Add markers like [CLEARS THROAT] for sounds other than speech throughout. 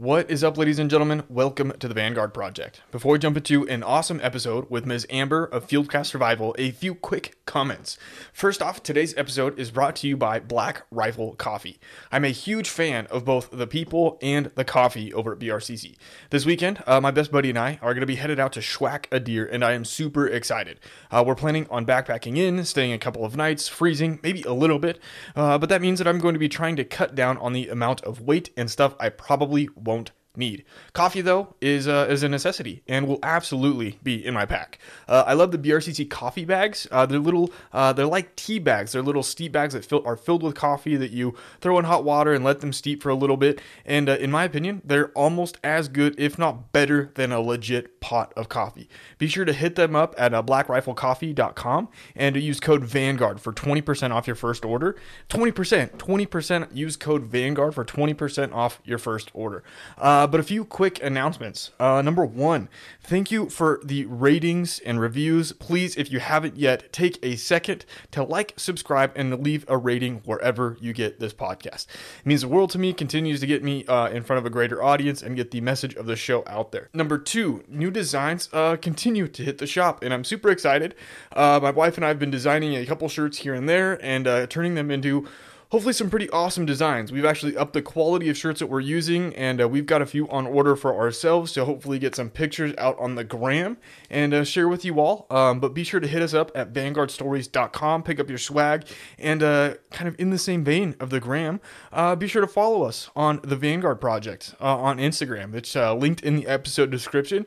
What is up, ladies and gentlemen? Welcome to the Vanguard Project. Before we jump into an awesome episode with Ms. Amber of Fieldcraft Survival, a few quick comments. First off, today's episode is brought to you by Black Rifle Coffee. I'm a huge fan of both the people and the coffee over at BRCC. This weekend, uh, my best buddy and I are going to be headed out to Schwack a Deer, and I am super excited. Uh, we're planning on backpacking in, staying a couple of nights, freezing, maybe a little bit, uh, but that means that I'm going to be trying to cut down on the amount of weight and stuff I probably won't won't need. Coffee, though, is uh, is a necessity and will absolutely be in my pack. Uh, I love the BRCC coffee bags. Uh, they're little, uh, they're like tea bags. They're little steep bags that fill, are filled with coffee that you throw in hot water and let them steep for a little bit. And uh, in my opinion, they're almost as good, if not better, than a legit pot of coffee. Be sure to hit them up at uh, blackriflecoffee.com and use code Vanguard for 20% off your first order. 20%, 20% use code Vanguard for 20% off your first order. Uh, but a few quick announcements. Uh, number one, thank you for the ratings and reviews. Please, if you haven't yet, take a second to like, subscribe, and leave a rating wherever you get this podcast. It means the world to me, continues to get me uh, in front of a greater audience and get the message of the show out there. Number two, new designs uh, continue to hit the shop, and I'm super excited. Uh, my wife and I have been designing a couple shirts here and there and uh, turning them into hopefully some pretty awesome designs. We've actually upped the quality of shirts that we're using, and uh, we've got a few on order for ourselves to hopefully get some pictures out on the gram and uh, share with you all. Um, but be sure to hit us up at vanguardstories.com, pick up your swag, and uh, kind of in the same vein of the gram, uh, be sure to follow us on the Vanguard Project uh, on Instagram. It's uh, linked in the episode description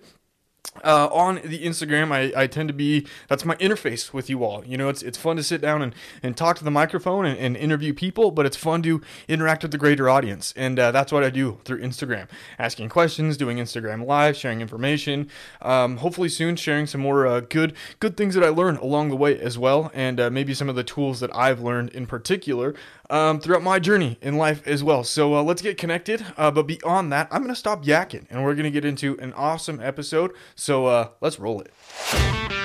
uh, on the Instagram, I, I tend to be that's my interface with you all. You know, it's it's fun to sit down and, and talk to the microphone and, and interview people, but it's fun to interact with the greater audience, and uh, that's what I do through Instagram, asking questions, doing Instagram live, sharing information. Um, hopefully soon, sharing some more uh, good good things that I learned along the way as well, and uh, maybe some of the tools that I've learned in particular um, throughout my journey in life as well. So uh, let's get connected. Uh, but beyond that, I'm gonna stop yakking, and we're gonna get into an awesome episode. So uh, let's roll it.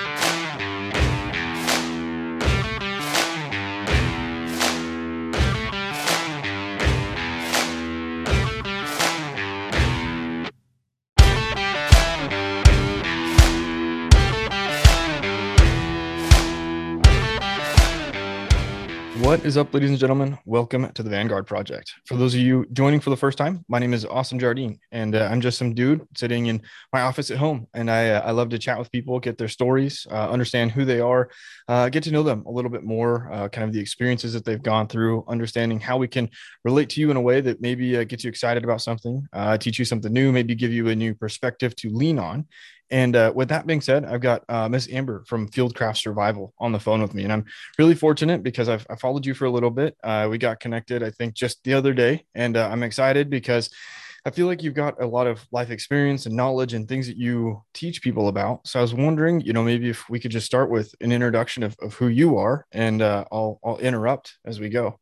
What is up, ladies and gentlemen? Welcome to the Vanguard Project. For those of you joining for the first time, my name is Austin Jardine, and uh, I'm just some dude sitting in my office at home. And I, uh, I love to chat with people, get their stories, uh, understand who they are, uh, get to know them a little bit more, uh, kind of the experiences that they've gone through, understanding how we can relate to you in a way that maybe uh, gets you excited about something, teach you something new, maybe give you a new perspective to lean on. And uh, with that being said, I've got uh, Miss Amber from Fieldcraft Survival on the phone with me, and I'm really fortunate because I've I followed you for a little bit. Uh, we got connected, I think, just the other day, and uh, I'm excited because I feel like you've got a lot of life experience and knowledge and things that you teach people about. So I was wondering, you know, maybe if we could just start with an introduction of, of who you are, and uh, I'll I'll interrupt as we go.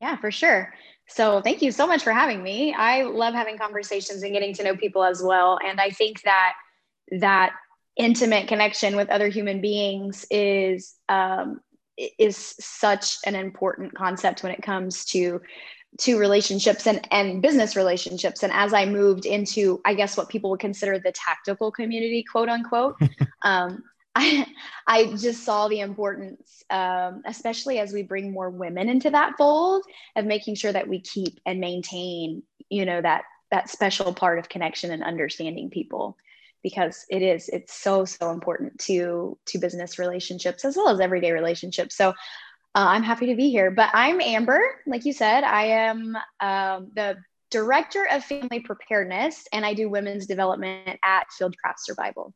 Yeah, for sure. So thank you so much for having me. I love having conversations and getting to know people as well, and I think that that intimate connection with other human beings is um, is such an important concept when it comes to to relationships and and business relationships. And as i moved into i guess what people would consider the tactical community quote unquote [LAUGHS] um, I, I just saw the importance, um, especially as we bring more women into that fold, of making sure that we keep and maintain, you know, that that special part of connection and understanding people because it is it's so so important to to business relationships as well as everyday relationships so uh, i'm happy to be here but i'm amber like you said i am um, the director of family preparedness and i do women's development at fieldcraft survival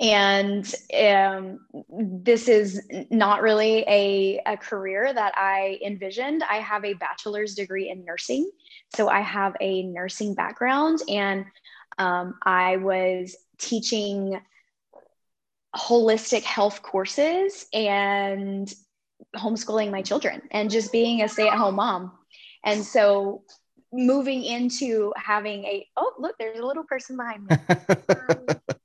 and um, this is not really a, a career that I envisioned. I have a bachelor's degree in nursing. So I have a nursing background, and um, I was teaching holistic health courses and homeschooling my children and just being a stay at home mom. And so moving into having a, oh, look, there's a little person behind me. [LAUGHS]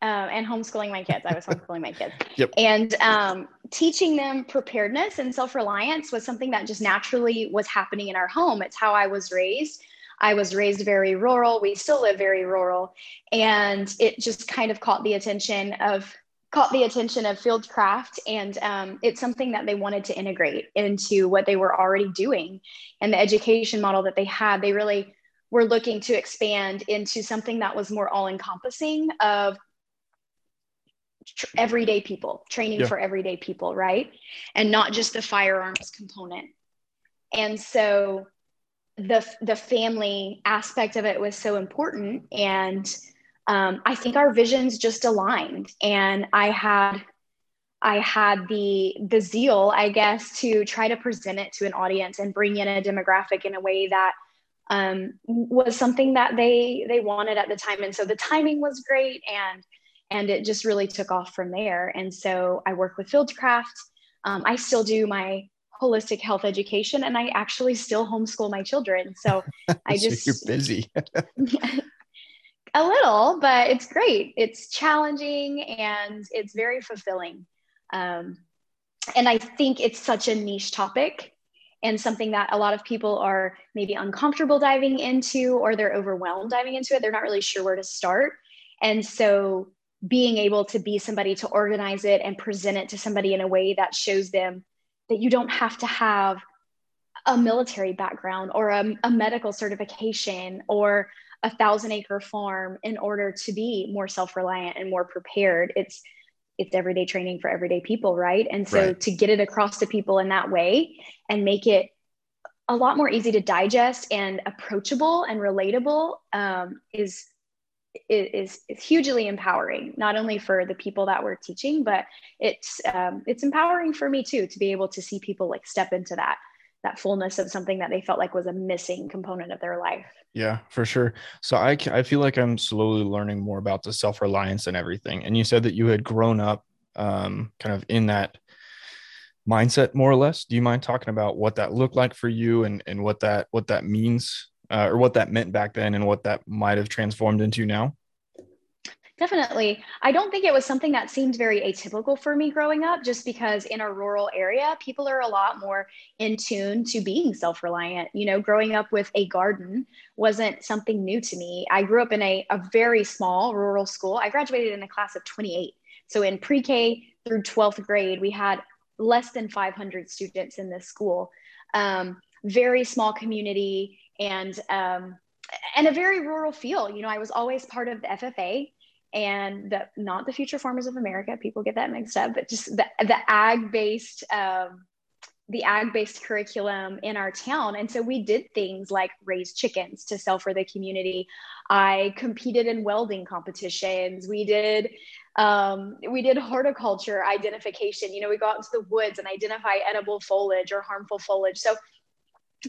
Um, and homeschooling my kids. I was homeschooling my kids. [LAUGHS] Yep. And um, teaching them preparedness and self reliance was something that just naturally was happening in our home. It's how I was raised. I was raised very rural. We still live very rural. And it just kind of caught the attention of caught the attention of fieldcraft and um, it's something that they wanted to integrate into what they were already doing and the education model that they had they really were looking to expand into something that was more all encompassing of tr- everyday people training yeah. for everyday people right and not just the firearms component and so the the family aspect of it was so important. And um, i think our visions just aligned. And i had i had the the zeal i guess to try to present it to an audience and bring in a demographic in a way that um, was something that they they wanted at the time. And so the timing was great and and it just really took off from there. And so i work with fieldcraft. Um, i still do my holistic health education and I actually still homeschool my children. So [LAUGHS] I so just you're busy. [LAUGHS] a little, but it's great. It's challenging and it's very fulfilling. Um, and I think it's such a niche topic and something that a lot of people are maybe uncomfortable diving into or they're overwhelmed diving into it. They're not really sure where to start. And so being able to be somebody to organize it and present it to somebody in a way that shows them that you don't have to have a military background or a, a medical certification or a thousand acre farm in order to be more self-reliant and more prepared it's it's everyday training for everyday people right and so right. to get it across to people in that way and make it a lot more easy to digest and approachable and relatable um, is is, is hugely empowering, not only for the people that we're teaching, but it's um, it's empowering for me too to be able to see people like step into that that fullness of something that they felt like was a missing component of their life. Yeah, for sure. So I I feel like I'm slowly learning more about the self reliance and everything. And you said that you had grown up um, kind of in that mindset more or less. Do you mind talking about what that looked like for you and and what that what that means uh, or what that meant back then and what that might have transformed into now? Definitely. I don't think it was something that seemed very atypical for me growing up, just because in a rural area, people are a lot more in tune to being self reliant. You know, growing up with a garden wasn't something new to me. I grew up in a, a very small rural school. I graduated in a class of 28. So in pre K through 12th grade, we had less than 500 students in this school. Um, very small community and um, and a very rural feel. You know, I was always part of the FFA and the, not the Future Farmers of America. People get that mixed up, but just the the ag based. Um, the ag based curriculum in our town. And so we did things like raise chickens to sell for the community. I competed in welding competitions. We did um, we did horticulture identification. You know, we go out into the woods and identify edible foliage or harmful foliage. So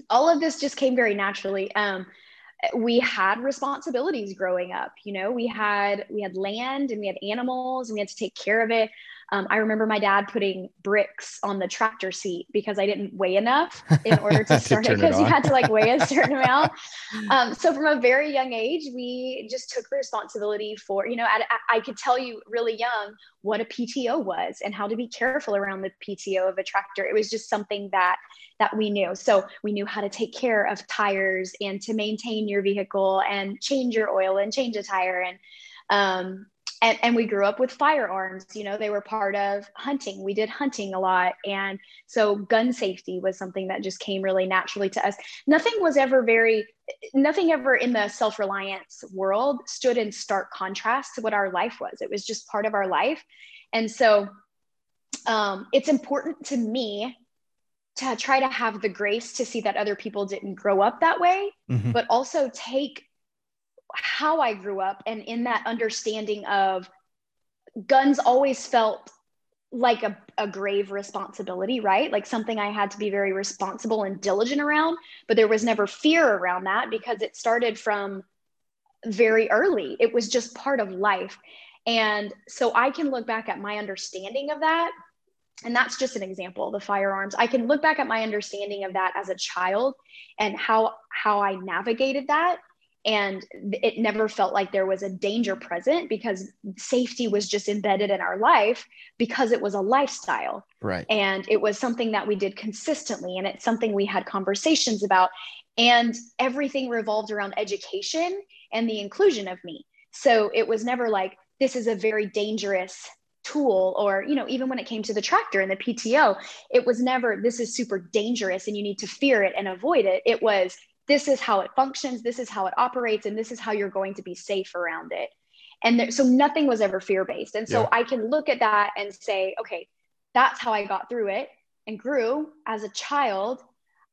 all of this just came very naturally. Um, we had responsibilities growing up you know we had we had land and we had animals and we had to take care of it um, I remember my dad putting bricks on the tractor seat because I didn't weigh enough [LAUGHS] in order to [LAUGHS] start to it because you had to like weigh a certain [LAUGHS] amount. Um, so from a very young age, we just took responsibility for, you know, I, I could tell you really young what a PTO was and how to be careful around the PTO of a tractor. It was just something that that we knew. So we knew how to take care of tires and to maintain your vehicle and change your oil and change a tire and um, and, and we grew up with firearms you know they were part of hunting. We did hunting a lot. And so gun safety was something that just came really naturally to us. Nothing was ever very nothing ever in the self-reliance world stood in stark contrast to what our life was. It was just part of our life. And so um, it's important to me to try to have the grace to see that other people didn't grow up that way mm-hmm. but also take how I grew up and in that understanding of guns always felt like a, a grave responsibility, right? Like something I had to be very responsible and diligent around, but there was never fear around that because it started from very early. It was just part of life. And so I can look back at my understanding of that. And that's just an example, the firearms. I can look back at my understanding of that as a child and how how I navigated that and it never felt like there was a danger present because safety was just embedded in our life because it was a lifestyle. Right. And it was something that we did consistently and it's something we had conversations about And everything revolved around education and the inclusion of me. So it was never like, this is a very dangerous tool or you know even when it came to the tractor and the pto it was never this is super dangerous and you need to fear it and avoid it. It was this is how it functions this is how it operates and this is how you're going to be safe around it and there, so nothing was ever fear based and so yeah. i can look at that and say okay that's how i got through it and grew as a child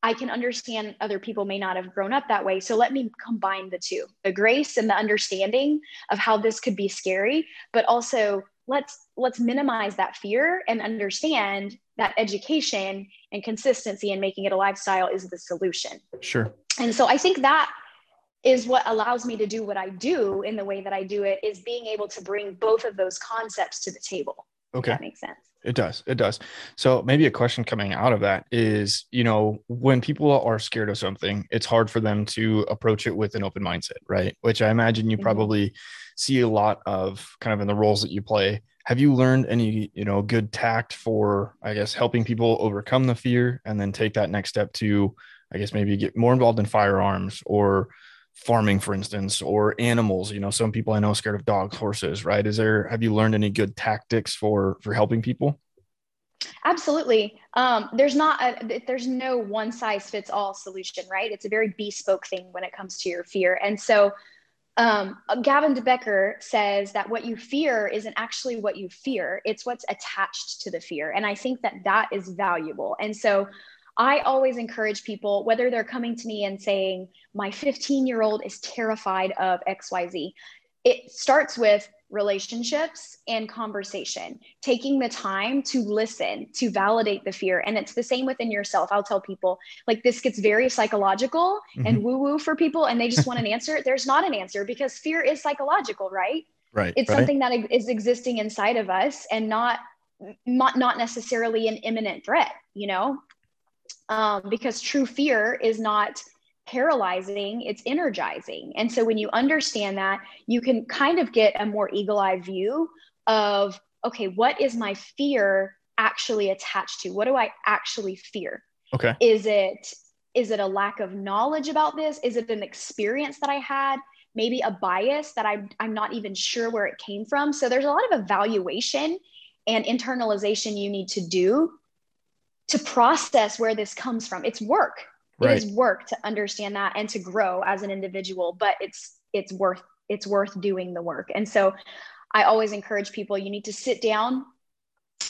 I can understand other people may not have grown up that way. So let me combine the two the grace and the understanding of how this could be scary, but also let's let's minimize that fear and understand that education and consistency and making it a lifestyle is the solution. Sure. And so I think that is what allows me to do what I do in the way that I do it is being able to bring both of those concepts to the table. Okay. that makes sense. It does. It does. So maybe a question coming out of that is, you know, when people are scared of something, it's hard for them to approach it with an open mindset, right? Which I imagine you mm-hmm. probably see a lot of kind of in the roles that you play. Have you learned any, you know, good tact for, I guess, helping people overcome the fear and then take that next step to, I guess, maybe get more involved in firearms or farming for instance or animals. You know some people i know are scared of dogs horses right? Is there have you learned any good tactics for for helping people? Absolutely. Um, there's not a, there's no one size fits all solution right? It's a very bespoke thing when it comes to your fear. And so um, Gavin de Becker says that what you fear isn't actually what you fear, it's what's attached to the fear. And I think that that is valuable. And so I always encourage people, whether they're coming to me and saying, my 15 year old is terrified of XYZ, it starts with relationships and conversation, taking the time to listen, to validate the fear. And it's the same within yourself. I'll tell people, like, this gets very psychological mm-hmm. and woo woo for people, and they just want an answer. There's not an answer because fear is psychological, right? Right. It's right. something that is existing inside of us and not not not necessarily an imminent threat you know um, because true fear is not paralyzing, it's energizing. And so when you understand that, you can kind of get a more eagle eye view of, okay, what is my fear actually attached to? What do I actually fear? Okay. Is it is it a lack of knowledge about this? Is it an experience that I had? Maybe a bias that I'm, I'm not even sure where it came from. So there's a lot of evaluation and internalization you need to do to process where this comes from. It's work. Right. It is work to understand that and to grow as an individual, but it's it's worth it's worth doing the work. And so I always encourage people you need to sit down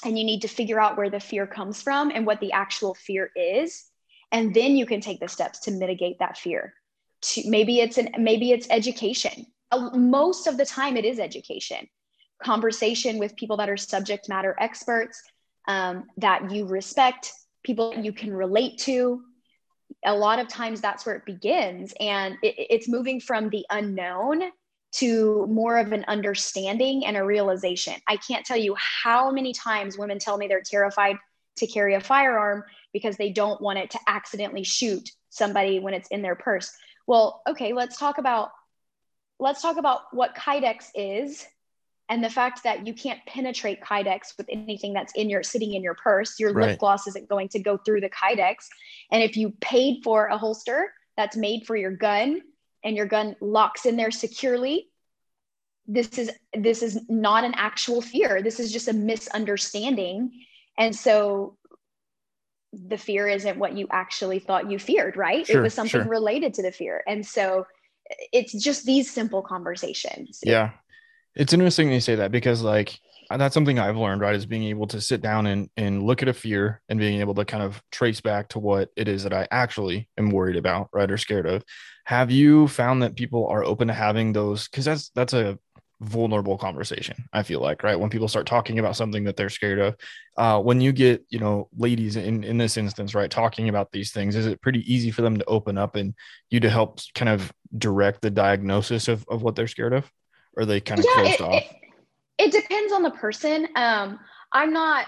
and you need to figure out where the fear comes from and what the actual fear is and then you can take the steps to mitigate that fear. To, maybe it's an maybe it's education. Uh, most of the time it is education. Conversation with people that are subject matter experts, um, that you respect, people you can relate to. A lot of times that's where it begins. And it, it's moving from the unknown to more of an understanding and a realization. I can't tell you how many times women tell me they're terrified to carry a firearm because they don't want it to accidentally shoot somebody when it's in their purse. Well, okay, let's talk about let's talk about what Kydex is and the fact that you can't penetrate kydex with anything that's in your sitting in your purse your right. lip gloss isn't going to go through the kydex. And if you paid for a holster that's made for your gun and your gun locks in there securely this is this is not an actual fear. This is just a misunderstanding. And so the fear isn't what you actually thought you feared right? Sure, it was something sure. related to the fear. And so it's just these simple conversations. Yeah it's interesting you say that because like that's something I've learned, right? Is being able to sit down and, and look at a fear and being able to kind of trace back to what it is that I actually am worried about, right? Or scared of. Have you found that people are open to having those? Cause that's, that's a vulnerable conversation. I feel like, right. When people start talking about something that they're scared of, uh, when you get, you know, ladies in, in this instance, right, talking about these things, is it pretty easy for them to open up and you to help kind of direct the diagnosis of, of what they're scared of? Or they kind of yeah, closed it, off? It, it depends on the person. Um, I'm not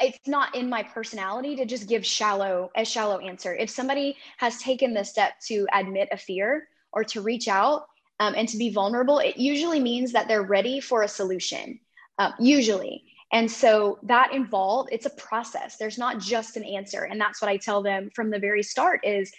it's not in my personality to just give shallow a shallow answer. If somebody has taken the step to admit a fear or to reach out um, and to be vulnerable it usually means that they're ready for a solution uh, usually. And so that involved it's a process. There's not just an answer. And that's what i tell them from the very start is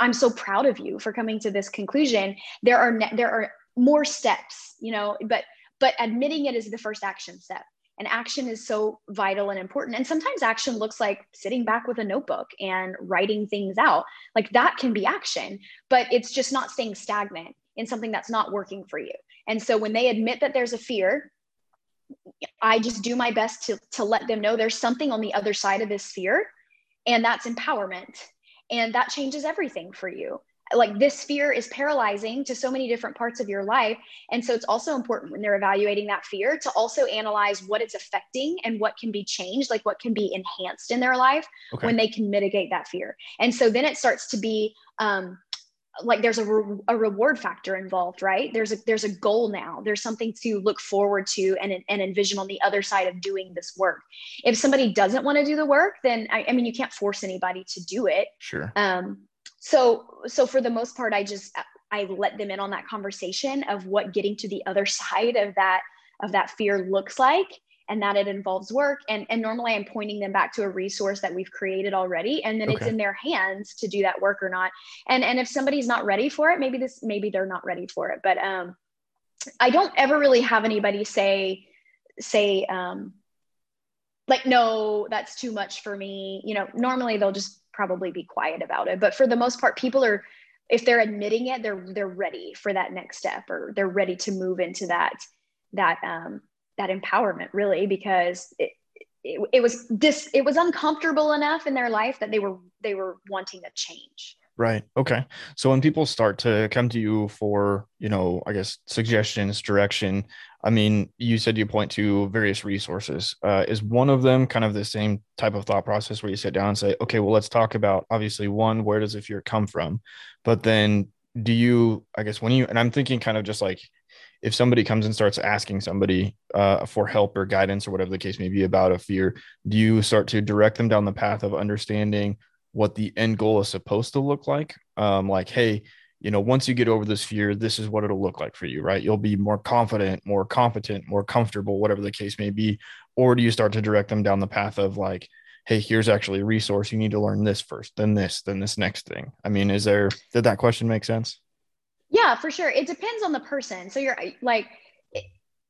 i'm so proud of you for coming to this conclusion. There are ne- there are more steps you know but but admitting it is the first action step. And action is so vital and important. And sometimes action looks like sitting back with a notebook and writing things out. Like that can be action but it's just not staying stagnant in something that's not working for you. And so when they admit that there's a fear i just do my best to to let them know there's something on the other side of this fear and that's empowerment. And that changes everything for you like this fear is paralyzing to so many different parts of your life. And so it's also important when they're evaluating that fear to also analyze what it's affecting and what can be changed like what can be enhanced in their life okay. when they can mitigate that fear. And so then it starts to be um, like there's a, re- a reward factor involved right? There's a there's a goal now. There's something to look forward to and, and envision on the other side of doing this work. If somebody doesn't want to do the work then I, I mean you can't force anybody to do it. Sure. Um, so so for the most part i just i let them in on that conversation of what getting to the other side of that of that fear looks like and that it involves work. And and normally i'm pointing them back to a resource that we've created already and then okay. it's in their hands to do that work or not. And and if somebody's not ready for it maybe this maybe they're not ready for it. But um i don't ever really have anybody say say um like no that's too much for me. You know normally they'll just probably be quiet about it. But for the most part people are if they're admitting it they're they're ready for that next step or they're ready to move into that that um that empowerment really because it, it, it was this it was uncomfortable enough in their life that they were they were wanting a change Right. Okay. So when people start to come to you for, you know, I guess suggestions, direction, I mean, you said you point to various resources. Uh, is one of them kind of the same type of thought process where you sit down and say, okay, well, let's talk about obviously one, where does the fear come from? But then do you, I guess, when you, and I'm thinking kind of just like if somebody comes and starts asking somebody uh, for help or guidance or whatever the case may be about a fear, do you start to direct them down the path of understanding what the end goal is supposed to look like. Um, like, hey, you know, once you get over this fear, this is what it'll look like for you, right? You'll be more confident, more competent, more comfortable, whatever the case may be. Or do you start to direct them down the path of like, hey, here's actually a resource. You need to learn this first, then this, then this next thing. I mean, is there, did that question make sense? Yeah, for sure. It depends on the person. So you're like,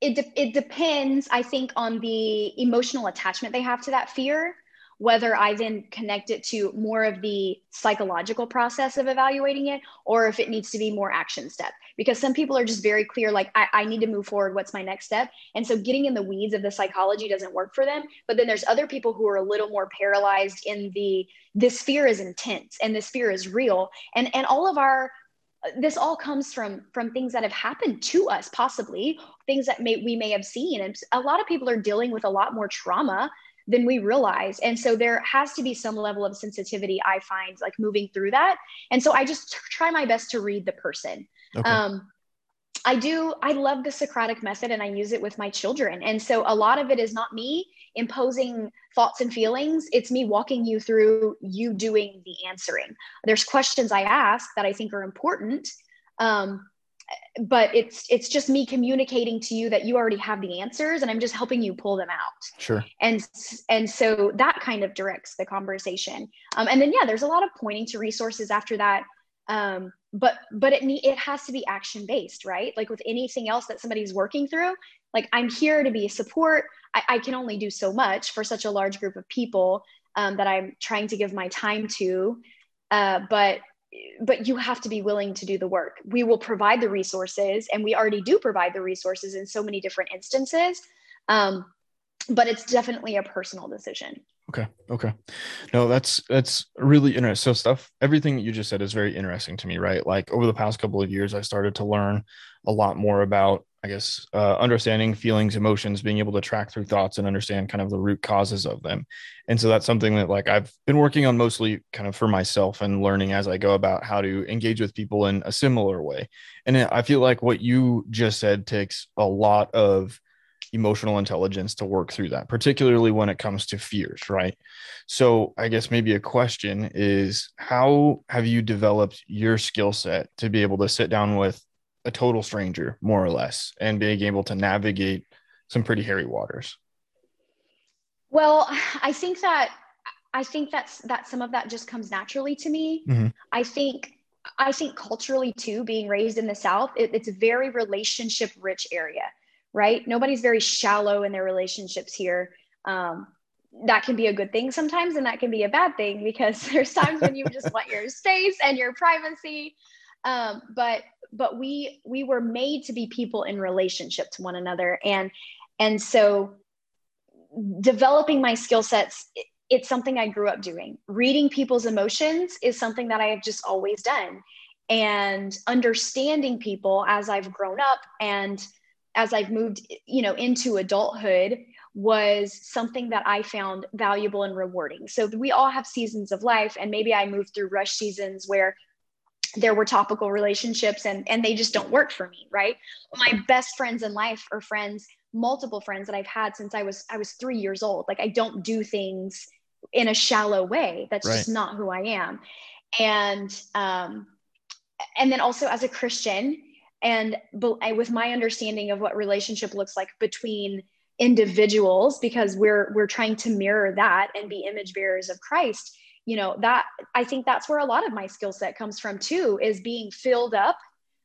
it, de- it depends, I think, on the emotional attachment they have to that fear whether I then connect it to more of the psychological process of evaluating it or if it needs to be more action step. Because some people are just very clear, like, I, I, need to move forward. What's my next step? And so getting in the weeds of the psychology doesn't work for them. But then there's other people who are a little more paralyzed in the this fear is intense and this fear is real. And and all of our this all comes from from things that have happened to us possibly things that may we may have seen and a lot of people are dealing with a lot more trauma than we realize. And so there has to be some level of sensitivity, I find, like moving through that. And so I just try my best to read the person. Okay. Um, I do, I love the Socratic method and I use it with my children. And so a lot of it is not me imposing thoughts and feelings, it's me walking you through you doing the answering. There's questions I ask that I think are important. Um, but it's it's just me communicating to you that you already have the answers and i'm just helping you pull them out. Sure. And and so that kind of directs the conversation. Um, and then yeah there's a lot of pointing to resources after that. Um, but but it it has to be action based right? Like with anything else that somebody's working through like i'm here to be a support. I, I can only do so much for such a large group of people um, that i'm trying to give my time to. Uh, but but you have to be willing to do the work. We will provide the resources, and we already do provide the resources in so many different instances. Um, but it's definitely a personal decision. Okay. Okay. No, that's that's really interesting. So stuff, everything that you just said is very interesting to me, right? Like over the past couple of years, I started to learn a lot more about I guess, uh, understanding feelings, emotions, being able to track through thoughts and understand kind of the root causes of them. And so that's something that like I've been working on mostly kind of for myself and learning as I go about how to engage with people in a similar way. And I feel like what you just said takes a lot of emotional intelligence to work through that, particularly when it comes to fears, right? So I guess maybe a question is how have you developed your skill set to be able to sit down with a total stranger, more or less, and being able to navigate some pretty hairy waters? Well, I think that I think that's that some of that just comes naturally to me. Mm-hmm. I think I think culturally too, being raised in the South, it, it's a very relationship rich area, right? Nobody's very shallow in their relationships here. Um, that can be a good thing sometimes, and that can be a bad thing because [LAUGHS] there's times when you just want your [LAUGHS] space and your privacy. Um, but but we we were made to be people in relationship to one another, and and so developing my skill sets it's something I grew up doing. Reading people's emotions is something that I have just always done. And understanding people as I've grown up and as I've moved, you know, into adulthood was something that I found valuable and rewarding. So we all have seasons of life and maybe I moved through rush seasons where there were topical relationships and and they just don't work for me, right? My best friends in life are friends multiple friends that I've had since I was I was 3 years old. Like I don't do things in a shallow way. That's right. just not who I am. And um, and then also as a Christian, and with my understanding of what relationship looks like between individuals, because we're we're trying to mirror that and be image bearers of Christ. You know that I think that's where a lot of my skill set comes from too, is being filled up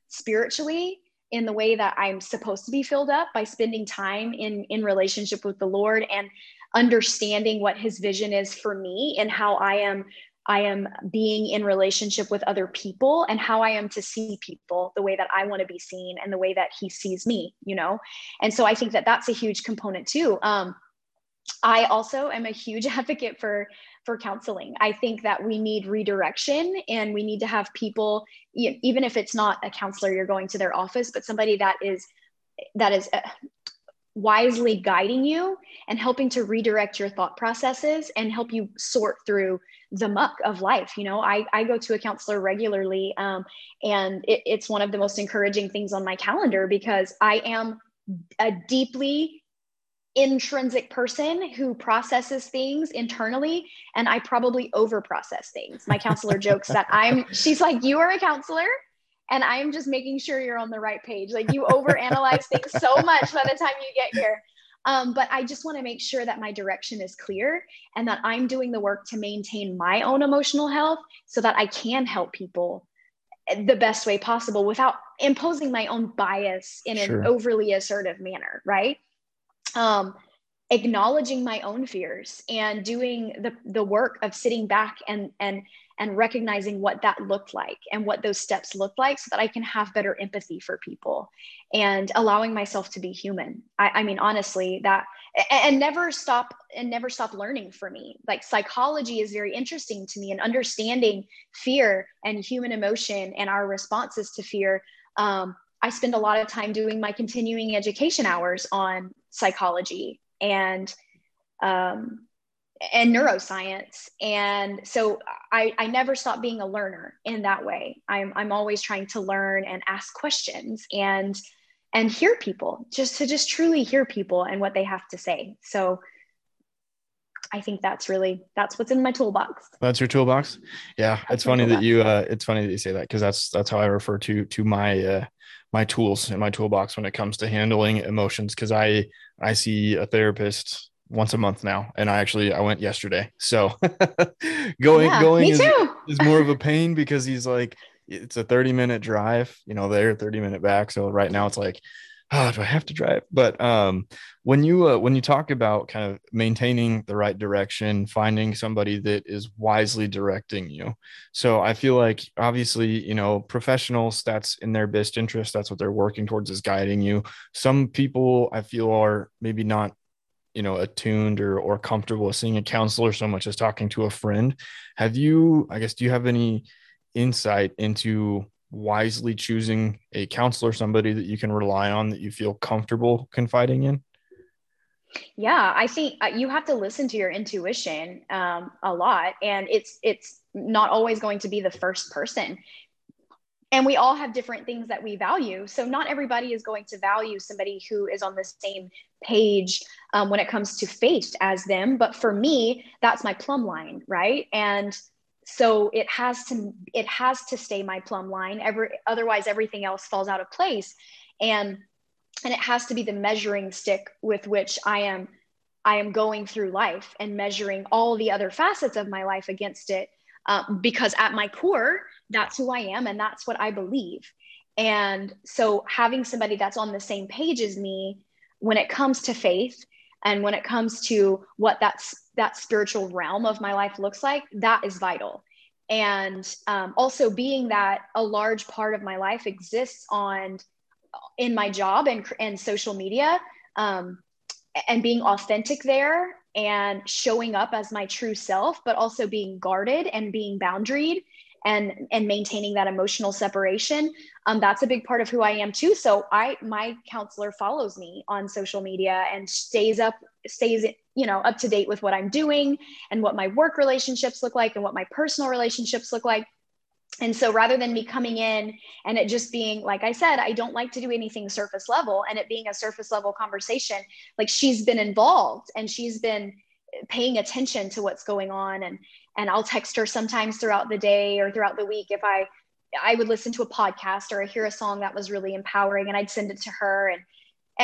spiritually in the way that I'm supposed to be filled up by spending time in in relationship with the Lord and understanding what his vision is for me and how I am I am being in relationship with other people and how I am to see people the way that I want to be seen and the way that he sees me, you know? And so I think that that's a huge component too. Um, I also am a huge [LAUGHS] advocate for for counseling. I think that we need redirection and we need to have people even if it's not a counselor you're going to their office but somebody that is that is uh, wisely guiding you and helping to redirect your thought processes and help you sort through the muck of life you know i, I go to a counselor regularly um, and it, it's one of the most encouraging things on my calendar because i am a deeply intrinsic person who processes things internally and i probably over process things my counselor jokes that i'm [LAUGHS] she's like you are a counselor and I'm just making sure you're on the right page. Like you overanalyze things so much by the time you get here. Um, but I just want to make sure that my direction is clear and that I'm doing the work to maintain my own emotional health so that I can help people the best way possible without imposing my own bias in sure. an overly assertive manner, right? Um, acknowledging my own fears and doing the, the work of sitting back and and and recognizing what that looked like and what those steps looked like so that I can have better empathy for people and allowing myself to be human. I, I mean, honestly, that and never stop and never stop learning for me. Like psychology is very interesting to me and understanding fear and human emotion and our responses to fear. Um, I spend a lot of time doing my continuing education hours on psychology and um, and neuroscience. And so I, I never stop being a learner in that way. I'm, I'm always trying to learn and ask questions and and hear people, just to just truly hear people and what they have to say. So I think that's really that's what's in my toolbox. That's your toolbox. Yeah, that's it's funny that you uh it's funny that you say that because that's that's how I refer to to my uh my tools in my toolbox when it comes to handling emotions because I I see a therapist once a month now and i actually i went yesterday. So [LAUGHS] going yeah, going is, is, more of a pain because he's like it's a 30 minute drive you know there 30 minute back. So right now it's like oh, [SIGHS] do i have to drive? But um when you uh, when you talk about kind of maintaining the right direction finding somebody that is wisely directing you. So i feel like obviously you know professionals that's in their best interest. That's what they're working towards is guiding you. Some people i feel are maybe not you know attuned or or comfortable seeing a counselor so much as talking to a friend. Have you i guess do you have any insight into wisely choosing a counselor somebody that you can rely on that you feel comfortable confiding in? Yeah i think uh, you have to listen to your intuition um, a lot and it's it's not always going to be the first person. And we all have different things that we value so not everybody is going to value somebody who is on the same page um, when it comes to faith as them but for me that's my plumb line right? And so it has to it has to stay my plumb line every otherwise everything else falls out of place and and it has to be the measuring stick with which i am I am going through life and measuring all the other facets of my life against it. Uh, because at my core, that's who I am and that's what I believe. And so having somebody that's on the same page as me when it comes to faith and when it comes to what that's that spiritual realm of my life looks like, that is vital. And um, also being that a large part of my life exists on in my job and, and social media um, and being authentic there and showing up as my true self, but also being guarded and being boundaried and and maintaining that emotional separation um, that's a big part of who i am too. So i my counselor follows me on social media and stays up stays you know up to date with what i'm doing and what my work relationships look like and what my personal relationships look like. And so rather than me coming in and it just being like i said i don't like to do anything surface level and it being a surface level conversation like she's been involved and she's been paying attention to what's going on. And and I'll text her sometimes throughout the day or throughout the week if I I would listen to a podcast or I hear a song that was really empowering and I'd send it to her and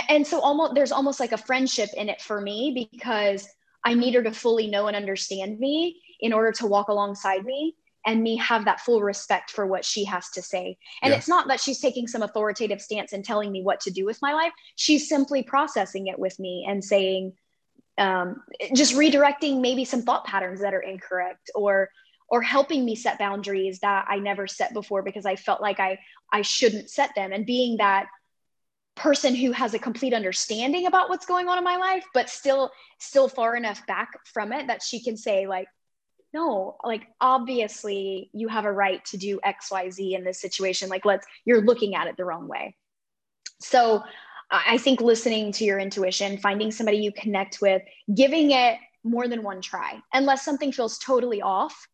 and so almost there's almost like a friendship in it for me because I need her to fully know and understand me in order to walk alongside me and me have that full respect for what she has to say. And yeah. it's not that she's taking some authoritative stance and telling me what to do with my life. She's simply processing it with me and saying, um, just redirecting maybe some thought patterns that are incorrect or or helping me set boundaries that I never set before because I felt like I I shouldn't set them and being that person who has a complete understanding about what's going on in my life but still still far enough back from it that she can say like no like obviously you have a right to do xyz in this situation like let's you're looking at it the wrong way so I think listening to your intuition, finding somebody you connect with, giving it more than one try, unless something feels totally off.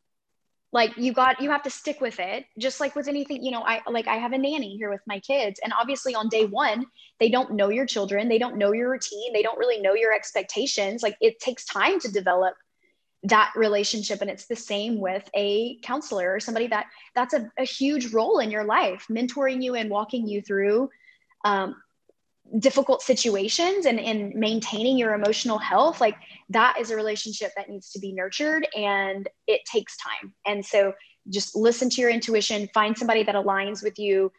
Like you got, you have to stick with it. Just like with anything, you know, I like I have a nanny here with my kids, and obviously on day one, they don't know your children, they don't know your routine, they don't really know your expectations. Like it takes time to develop that relationship and it's the same with a counselor or somebody that that's a, a huge role in your life mentoring you and walking you through um, difficult situations and in maintaining your emotional health like that is a relationship that needs to be nurtured and it takes time. And so just listen to your intuition find somebody that aligns with you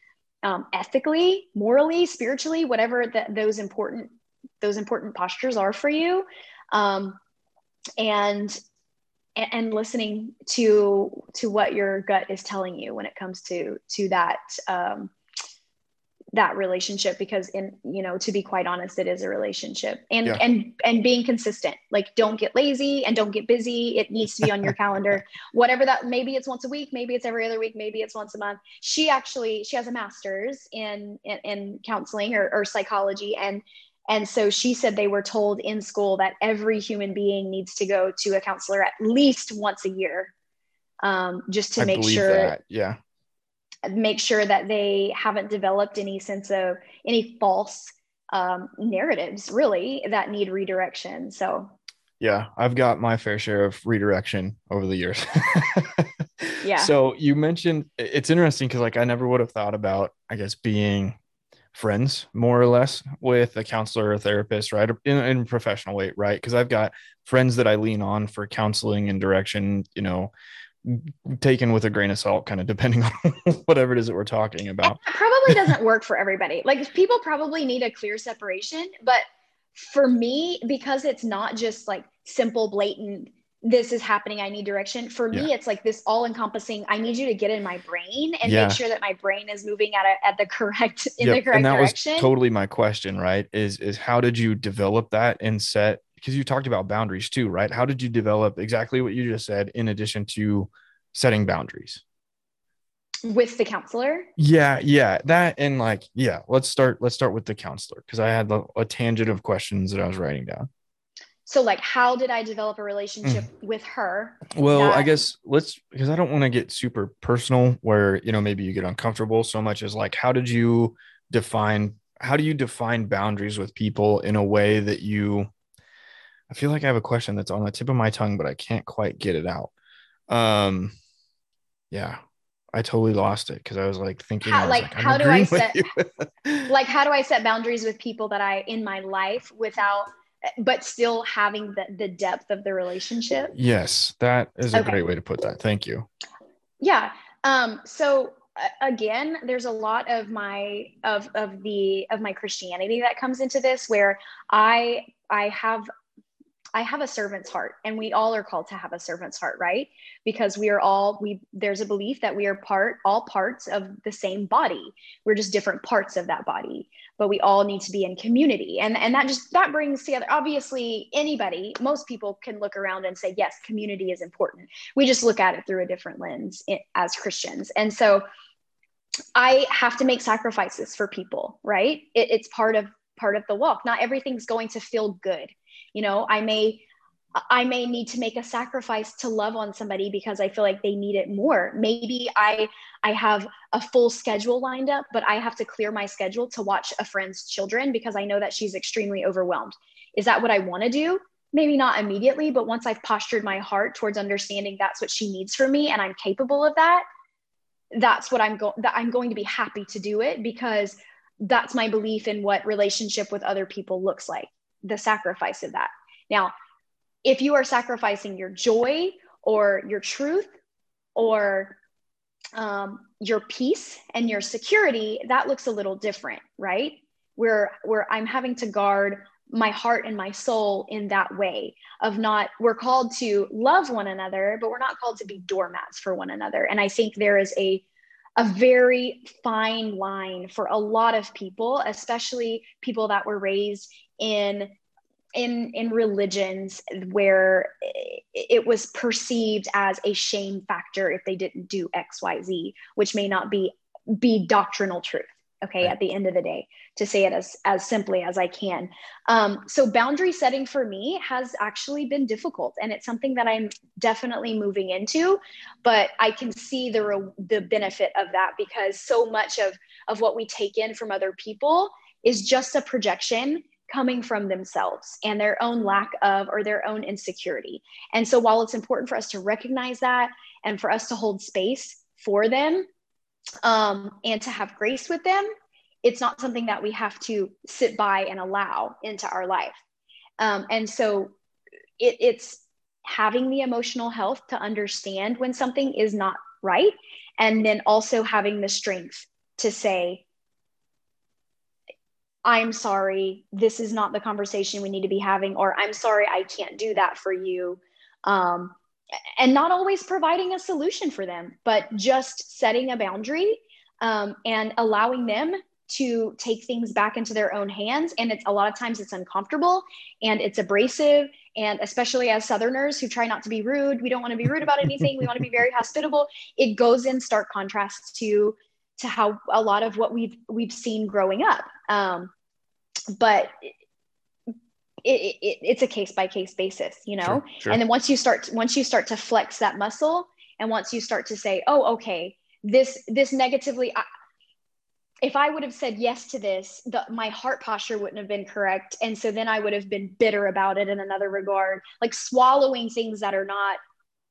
um, ethically morally spiritually whatever that those important those important postures are for you. Um, and and listening to to what your gut is telling you when it comes to to that um, that relationship because in you know to be quite honest it is a relationship. And yeah. and and being consistent like don't get lazy and don't get busy. It needs to be on your [LAUGHS] calendar. Whatever that maybe it's once a week maybe it's every other week maybe it's once a month. She actually she has a master's in in, in counseling or, or psychology. And and so she said they were told in school that every human being needs to go to a counselor at least once a year um, just to I make sure that. yeah make sure that they haven't developed any sense of any false um, narratives really that need redirection. So yeah i've got my fair share of redirection over the years. [LAUGHS] Yeah. So you mentioned it's interesting because like i never would have thought about i guess being friends more or less with a counselor or therapist right? In, in professional way right? Because i've got friends that i lean on for counseling and direction you know taken with a grain of salt, kind of depending [LAUGHS] on whatever it is that we're talking about. It probably doesn't work for everybody. Like people probably need a clear separation, but for me, because it's not just like simple, blatant, this is happening, I need direction. For me, yeah. it's like this all encompassing, I need you to get in my brain and yeah. make sure that my brain is moving at a, at the correct, in yep. the correct and that direction. was totally my question, right? Is, is how did you develop that and set because you talked about boundaries too, right? How did you develop exactly what you just said in addition to setting boundaries? With the counselor? Yeah, yeah. That and like, yeah, let's start let's start with the counselor because I had a, tangent of questions that I was writing down. So like how did I develop a relationship mm. with her? Well, that- I guess let's because I don't want to get super personal where, you know, maybe you get uncomfortable so much as like how did you define how do you define boundaries with people in a way that you I feel like I have a question that's on the tip of my tongue, but I can't quite get it out. Um, yeah, I totally lost it because I was like thinking, how, like, like how do I set, [LAUGHS] like, how do I set boundaries with people that I in my life without but still having the, the depth of the relationship. Yes, that is a okay. great way to put that. Thank you. Yeah. Um, so again, there's a lot of my of of the of my Christianity that comes into this where I I have I have a servant's heart and we all are called to have a servant's heart, right? Because we are all we there's a belief that we are part all parts of the same body. We're just different parts of that body, but we all need to be in community. And and that just that brings together obviously anybody, most people can look around and say yes, community is important. We just look at it through a different lens eh, as Christians. And so I have to make sacrifices for people, right? It, it's part of part of the walk. Not everything's going to feel good. You know i may i may need to make a sacrifice to love on somebody because i feel like they need it more. Maybe i i have a full schedule lined up but i have to clear my schedule to watch a friend's children because i know that she's extremely overwhelmed. Is that what i want to do? Maybe not immediately but once i've postured my heart towards understanding that's what she needs from me and i'm capable of that that's what i'm going that i'm going to be happy to do it because that's my belief in what relationship with other people looks like the sacrifice of that. Now, if you are sacrificing your joy or your truth or um, your peace and your security, that looks a little different, right? Where where I'm having to guard my heart and my soul in that way of not we're called to love one another but we're not called to be doormats for one another and i think there is a a very fine line for a lot of people especially people that were raised in in in religions where it was perceived as a shame factor if they didn't do xyz which may not be be doctrinal truth okay right. at the end of the day to say it as as simply as i can um, so boundary setting for me has actually been difficult and it's something that i'm definitely moving into but i can see the the benefit of that because so much of of what we take in from other people is just a projection coming from themselves and their own lack of or their own insecurity. And so while it's important for us to recognize that and for us to hold space for them um, and to have grace with them, it's not something that we have to sit by and allow into our life. Um, and so it, it's having the emotional health to understand when something is not right. And then also having the strength to say, I'm sorry, this is not the conversation we need to be having, or I'm sorry, I can't do that for you. Um, and not always providing a solution for them, but just setting a boundary um, and allowing them to take things back into their own hands. And it's a lot of times it's uncomfortable and it's abrasive. And especially as Southerners who try not to be rude, we don't want to be rude about anything. we want to be very hospitable. It goes in stark contrast to to how a lot of what we've we've seen growing up. Um, but it, it, it's a case by case basis, you know. Sure, sure. And then once you start once you start to flex that muscle, and once you start to say, "Oh, okay, this this negatively," I, if I would have said yes to this, the, my heart posture wouldn't have been correct, and so then I would have been bitter about it in another regard, like swallowing things that are not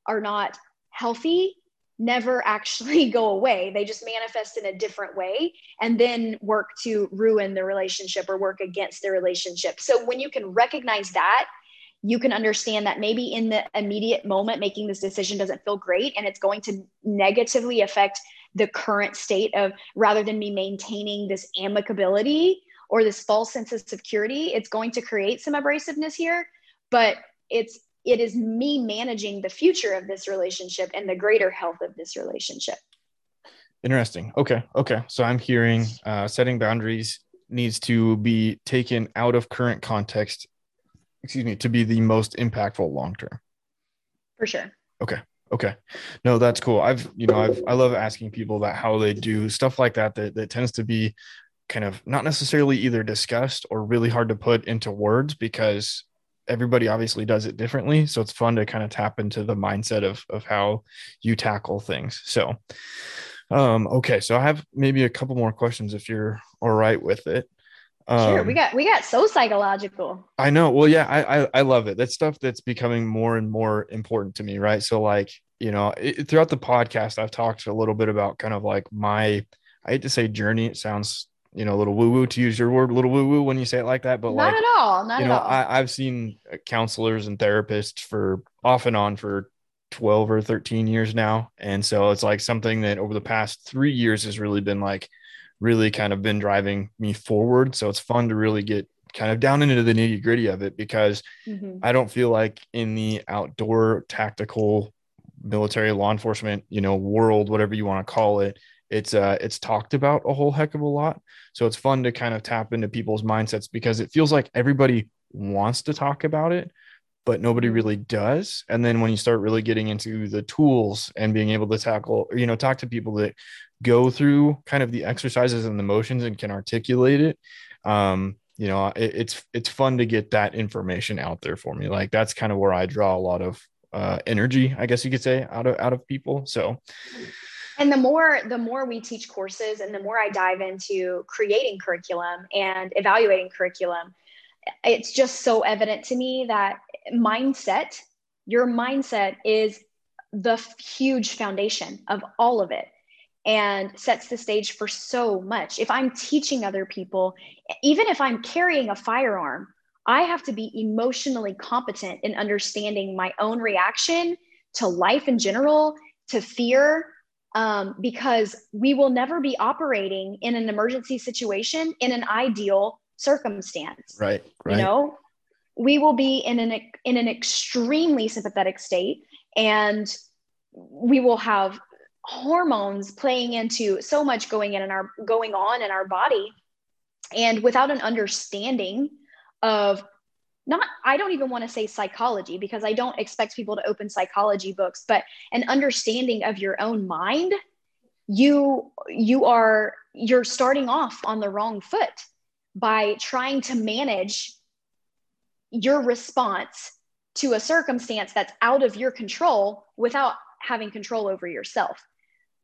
are not healthy never actually [LAUGHS] go away. They just manifest in a different way and then work to ruin the relationship or work against the relationship. So when you can recognize that, you can understand that maybe in the immediate moment making this decision doesn't feel great and it's going to negatively affect the current state of rather than me maintaining this amicability or this false sense of security, it's going to create some abrasiveness here, but it's it is me managing the future of this relationship and the greater health of this relationship. Interesting. Okay. Okay. So i'm hearing uh, setting boundaries needs to be taken out of current context excuse me to be the most impactful long term. For sure. Okay. Okay. No that's cool. I've you know i've i love asking people about how they do stuff like that that, that tends to be kind of not necessarily either discussed or really hard to put into words because everybody obviously does it differently so it's fun to kind of tap into the mindset of of how you tackle things so um okay so i have maybe a couple more questions if you're all right with it. Um, sure we got we got so psychological. I know well yeah I, I i love it. That's stuff that's becoming more and more important to me right? So like you know it, throughout the podcast i've talked a little bit about kind of like my i hate to say journey it sounds you know a little woo woo to use your word, a little woo woo when you say it like that. But not like, at all, not you know, at all. I, I've seen uh, counselors and therapists for off and on for 12 or 13 years now. And so it's like something that over the past three years has really been like, really kind of been driving me forward. So it's fun to really get kind of down into the nitty gritty of it because mm-hmm. I don't feel like in the outdoor tactical military law enforcement, you know, world, whatever you want to call it, it's uh it's talked about a whole heck of a lot. So it's fun to kind of tap into people's mindsets because it feels like everybody wants to talk about it, but nobody mm-hmm. really does. And then when you start really getting into the tools and being able to tackle, you know, talk to people that go through kind of the exercises and the motions and can articulate it, um, you know, it, it's it's fun to get that information out there for me. Like that's kind of where I draw a lot of uh, energy, I guess you could say, out of out of people. So. And the more the more we teach courses, and the more I dive into creating curriculum and evaluating curriculum, it's just so evident to me that mindset, your mindset is the huge foundation of all of it and sets the stage for so much. If I'm teaching other people, even if I'm carrying a firearm, I have to be emotionally competent in understanding my own reaction to life in general, to fear, um, because we will never be operating in an emergency situation in an ideal circumstance. Right. right. You know, we will be in an in an extremely sympathetic state, and we will have hormones playing into so much going in and our going on in our body, and without an understanding of not i don't even want to say psychology because i don't expect people to open psychology books but an understanding of your own mind you you are you're starting off on the wrong foot by trying to manage your response to a circumstance that's out of your control without having control over yourself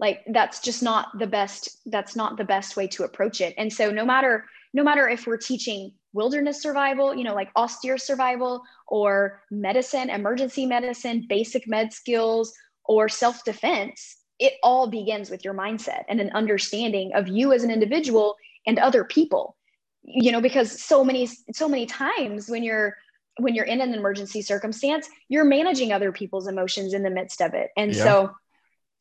like that's just not the best that's not the best way to approach it and so no matter no matter if we're teaching wilderness survival, you know, like austere survival or medicine, emergency medicine, basic med skills, or self defense, it all begins with your mindset and an understanding of you as an individual and other people. You know, because so many, so many times when you're when you're in an emergency circumstance, you're managing other people's emotions in the midst of it. And yeah. so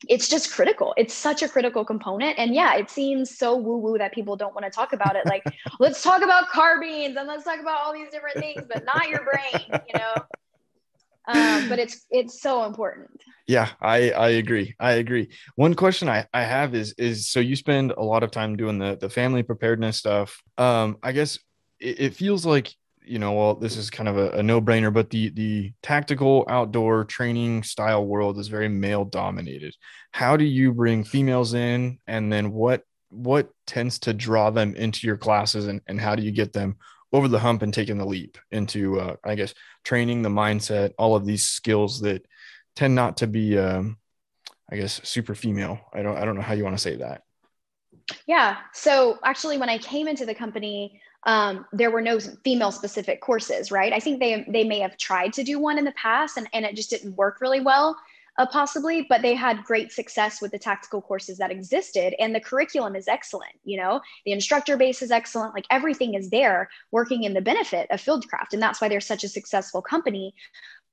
it's just critical. It's such a critical component. And yeah, it seems so woo woo that people don't want to talk about it. Like, [LAUGHS] let's talk about carbines and let's talk about all these different things, but not your brain, you know? Um, but it's it's so important. Yeah, I I agree. I agree. One question I I have is is so you spend a lot of time doing the the family preparedness stuff. Um, I guess it, it feels like you know, well, this is kind of a, a no brainer, but the the tactical outdoor training style world is very male dominated. How do you bring females in, and then what what tends to draw them into your classes, and, and how do you get them over the hump and taking the leap into, uh, I guess, training the mindset, all of these skills that tend not to be, um, I guess, super female. I don't I don't know how you want to say that. Yeah. So actually, when I came into the company, um, there were no female specific courses, right? I think they they may have tried to do one in the past and, and it just didn't work really well, uh, possibly, but they had great success with the tactical courses that existed. And the curriculum is excellent, you know, the instructor base is excellent, like everything is there working in the benefit of Fieldcraft. And that's why they're such a successful company.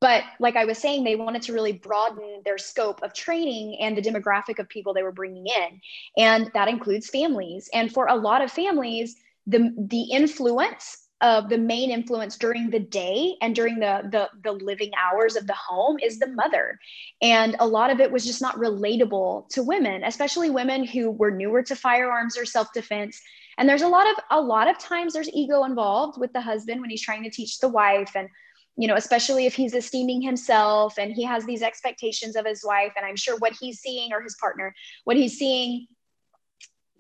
But like I was saying, they wanted to really broaden their scope of training and the demographic of people they were bringing in. And that includes families. And for a lot of families, the the influence of the main influence during the day and during the, the the living hours of the home is the mother. And a lot of it was just not relatable to women especially women who were newer to firearms or self-defense. And there's a lot of a lot of times there's ego involved with the husband when he's trying to teach the wife and you know especially if he's esteeming himself and he has these expectations of his wife and i'm sure what he's seeing or his partner what he's seeing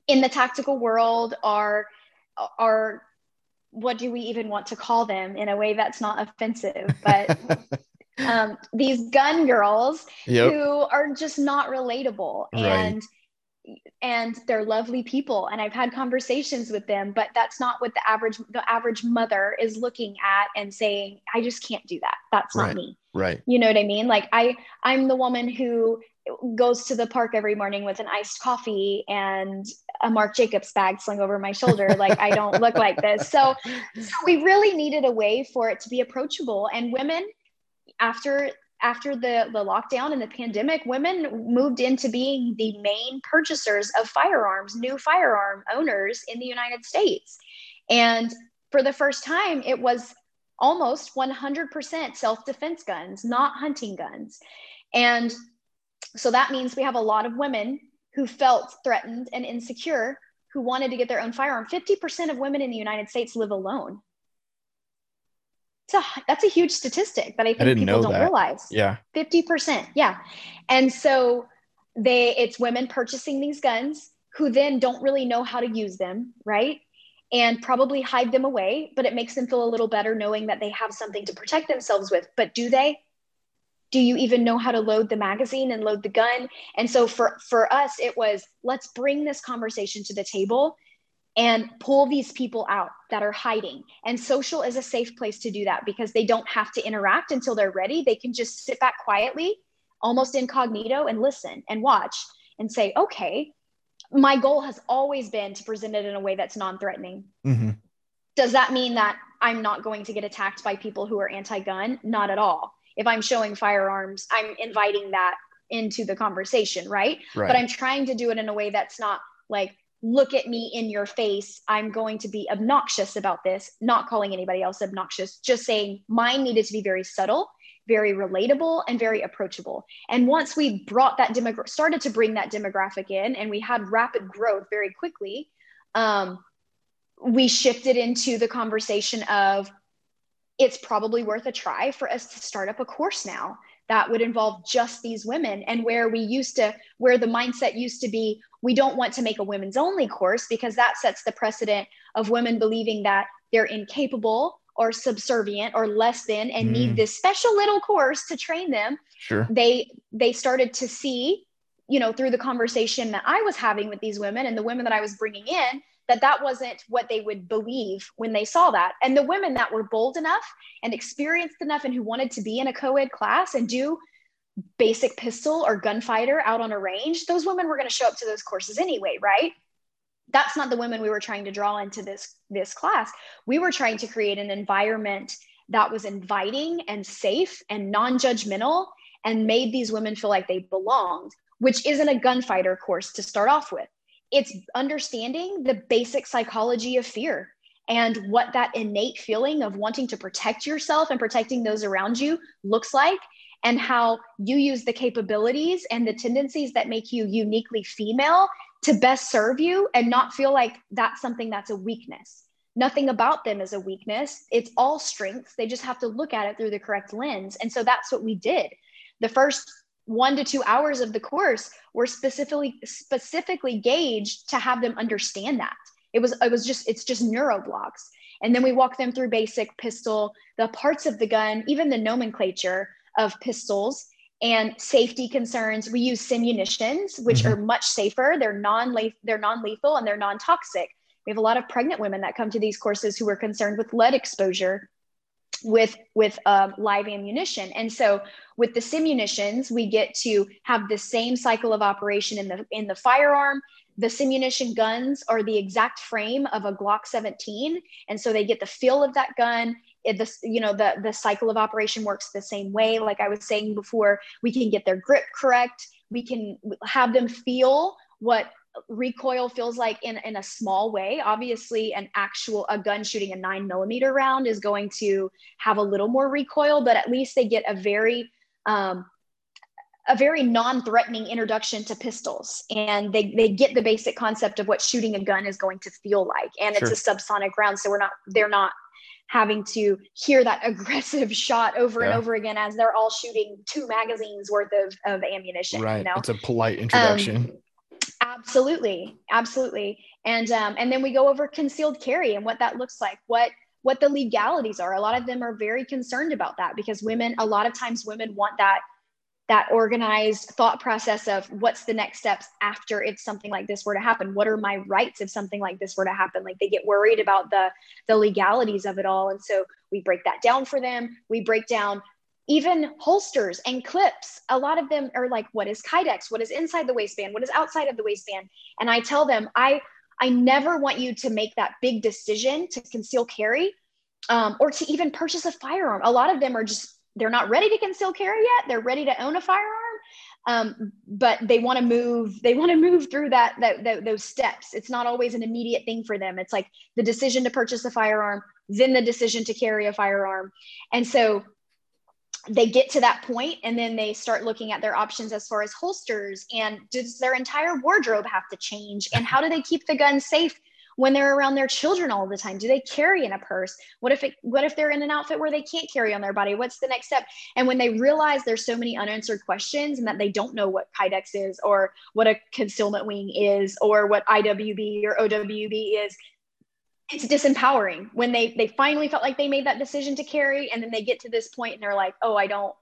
in the tactical world are are what do we even want to call them in a way that's not offensive but [LAUGHS] um, these gun girls yep. who are just not relatable right. and and they're lovely people and i've had conversations with them but that's not what the average the average mother is looking at and saying i just can't do that that's right. not me right you know what i mean like i i'm the woman who goes to the park every morning with an iced coffee and a Marc Jacobs bag slung over my shoulder. Like I don't look like this. So, so we really needed a way for it to be approachable. And women, after after the the lockdown and the pandemic, women moved into being the main purchasers of firearms, new firearm owners in the United States. And for the first time, it was almost 100% self defense guns, not hunting guns. And so that means we have a lot of women who felt threatened and insecure who wanted to get their own firearm. 50% of women in the United States live alone. So that's a huge statistic that I think I people don't that. realize. Yeah. 50%. Yeah. And so they it's women purchasing these guns who then don't really know how to use them, right? And probably hide them away, but it makes them feel a little better knowing that they have something to protect themselves with. But do they? Do you even know how to load the magazine and load the gun? And so for for us it was let's bring this conversation to the table and pull these people out that are hiding. And social is a safe place to do that because they don't have to interact until they're ready. They can just sit back quietly almost incognito and listen and watch and say okay my goal has always been to present it in a way that's non-threatening. Mm-hmm. does that mean that i'm not going to get attacked by people who are anti-gun? Not at all if I'm showing firearms, I'm inviting that into the conversation, right? right? But I'm trying to do it in a way that's not like, look at me in your face. I'm going to be obnoxious about this, not calling anybody else obnoxious, just saying mine needed to be very subtle, very relatable, and very approachable. And once we brought that demographic, started to bring that demographic in, and we had rapid growth very quickly, um, we shifted into the conversation of it's probably worth a try for us to start up a course now that would involve just these women and where we used to where the mindset used to be we don't want to make a women's only course because that sets the precedent of women believing that they're incapable or subservient or less than and mm. need this special little course to train them sure they they started to see you know through the conversation that i was having with these women and the women that i was bringing in that that wasn't what they would believe when they saw that. And the women that were bold enough and experienced enough and who wanted to be in a co ed class and do basic pistol or gunfighter out on a range, those women were going to show up to those courses anyway, right? That's not the women we were trying to draw into this this class. We were trying to create an environment that was inviting and safe and non-judgmental and made these women feel like they belonged, which isn't a gunfighter course to start off with it's understanding the basic psychology of fear and what that innate feeling of wanting to protect yourself and protecting those around you looks like and how you use the capabilities and the tendencies that make you uniquely female to best serve you and not feel like that's something that's a weakness. Nothing about them is a weakness. It's all strengths. They just have to look at it through the correct lens. And so that's what we did. The first one to two hours of the course were specifically specifically gauged to have them understand that. It was it was just it's just neuroblocks and then we walk them through basic pistol the parts of the gun even the nomenclature of pistols and safety concerns. We use simunitions which mm-hmm. are much safer. They're non they're non-lethal and they're non-toxic. We have a lot of pregnant women that come to these courses who are concerned with lead exposure with with uh, live ammunition. And so with the simunitions we get to have the same cycle of operation in the in the firearm. The simunition guns are the exact frame of a glock 17 and so they get the feel of that gun. It, you know the the cycle of operation works the same way. Like i was saying before we can get their grip correct. We can have them feel what recoil feels like in, in a small way. Obviously, an actual a gun shooting a nine millimeter round is going to have a little more recoil, but at least they get a very um, a very non-threatening introduction to pistols and they, they get the basic concept of what shooting a gun is going to feel like and sure. it's a subsonic round so we're not they're not having to hear that [LAUGHS] aggressive shot over yeah. and over again as they're all shooting two magazines worth of, of ammunition right you know? it's a polite introduction um, Absolutely, absolutely. And um, and then we go over concealed carry and what that looks like, what what the legalities are. A lot of them are very concerned about that because women, a lot of times, women want that that organized thought process of what's the next steps after if something like this were to happen? What are my rights if something like this were to happen? Like they get worried about the the legalities of it all. And so we break that down for them. We break down even holsters and clips a lot of them are like what is kydex? What is inside the waistband? What is outside of the waistband? And i tell them i i never want you to make that big decision to conceal carry um, or to even purchase a firearm. A lot of them are just they're not ready to conceal carry yet. They're ready to own a firearm. Um, but they want to move they want to move through that, that, that those steps. It's not always an immediate thing for them. It's like the decision to purchase a firearm then the decision to carry a firearm. And so they get to that point and then they start looking at their options as far as holsters and does their entire wardrobe have to change and how do they keep the gun safe when they're around their children all the time? Do they carry in a purse? What if it what if they're in an outfit where they can't carry on their body? What's the next step? And when they realize there's so many unanswered questions and that they don't know what kydex is or what a concealment wing is or what iwb or owb is it's disempowering when they they finally felt like they made that decision to carry and then they get to this point and they're like oh i don't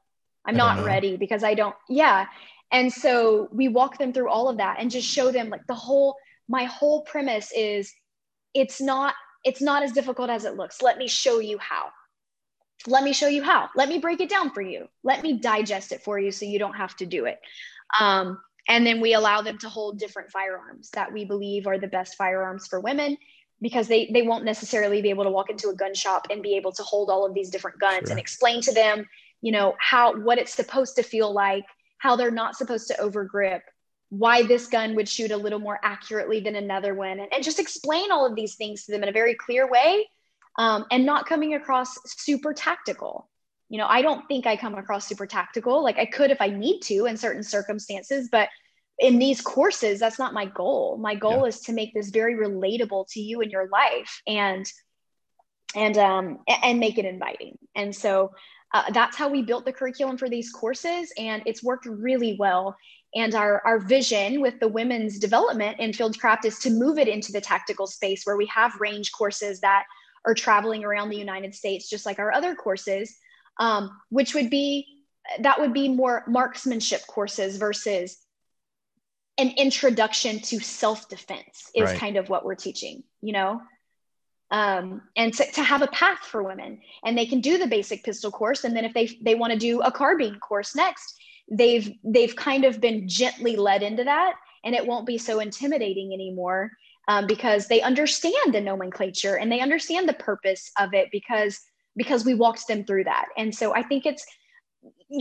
i'm I not ready because i don't yeah. And so we walk them through all of that and just show them like the whole my whole premise is it's not it's not as difficult as it looks. Let me show you how. Let me show you how. Let me break it down for you. Let me digest it for you so you don't have to do it. Um, and then we allow them to hold different firearms that we believe are the best firearms for women because they they won't necessarily be able to walk into a gun shop and be able to hold all of these different guns sure. and explain to them you know how what it's supposed to feel like how they're not supposed to overgrip why this gun would shoot a little more accurately than another one and, and just explain all of these things to them in a very clear way um, and not coming across super tactical you know i don't think i come across super tactical like i could if i need to in certain circumstances but in these courses that's not my goal. My goal yeah. is to make this very relatable to you in your life and and um and make it inviting. And so uh, that's how we built the curriculum for these courses and it's worked really well. And our, our vision with the women's development in fieldcraft is to move it into the tactical space where we have range courses that are traveling around the united states just like our other courses um, which would be that would be more marksmanship courses versus an introduction to self-defense is right. kind of what we're teaching you know um, and to, to have a path for women and they can do the basic pistol course and then if they they want to do a carbine course next they've they've kind of been gently led into that and it won't be so intimidating anymore um, because they understand the nomenclature and they understand the purpose of it because because we walked them through that and so i think it's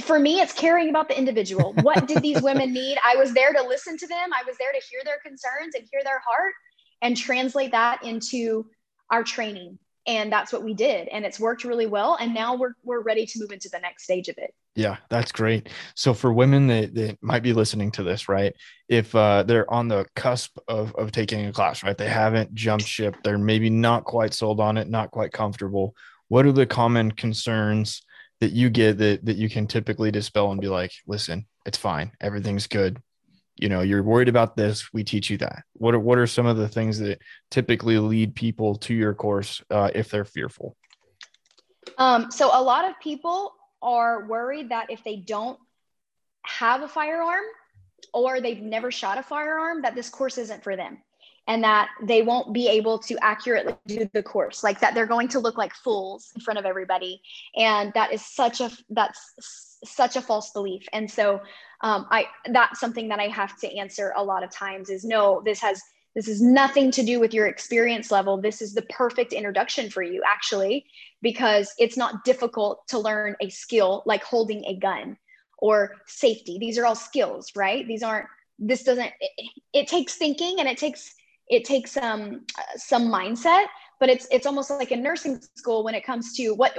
for me, it's caring about the individual. What did these [LAUGHS] women need? I was there to listen to them. I was there to hear their concerns and hear their heart and translate that into our training. And that's what we did. And it's worked really well. And now we're, we're ready to move into the next stage of it. Yeah, that's great. So for women that, that might be listening to this, right? If uh, they're on the cusp of, of taking a class, right? They haven't jumped ship. They're maybe not quite sold on it, not quite comfortable. What are the common concerns that you get that that you can typically dispel and be like, listen, it's fine, everything's good. You know, you're worried about this. We teach you that. What are what are some of the things that typically lead people to your course uh, if they're fearful? Um, so a lot of people are worried that if they don't have a firearm or they've never shot a firearm, that this course isn't for them and that they won't be able to accurately do the course like that they're going to look like fools in front of everybody. And that is such a that's such a false belief. And so um, i that's something that i have to answer a lot of times is no this has this is nothing to do with your experience level. This is the perfect introduction for you actually because it's not difficult to learn a skill like holding a gun or safety. These are all skills right? These aren't this doesn't it, it takes thinking and it takes it takes some um, some mindset but it's it's almost like a nursing school when it comes to what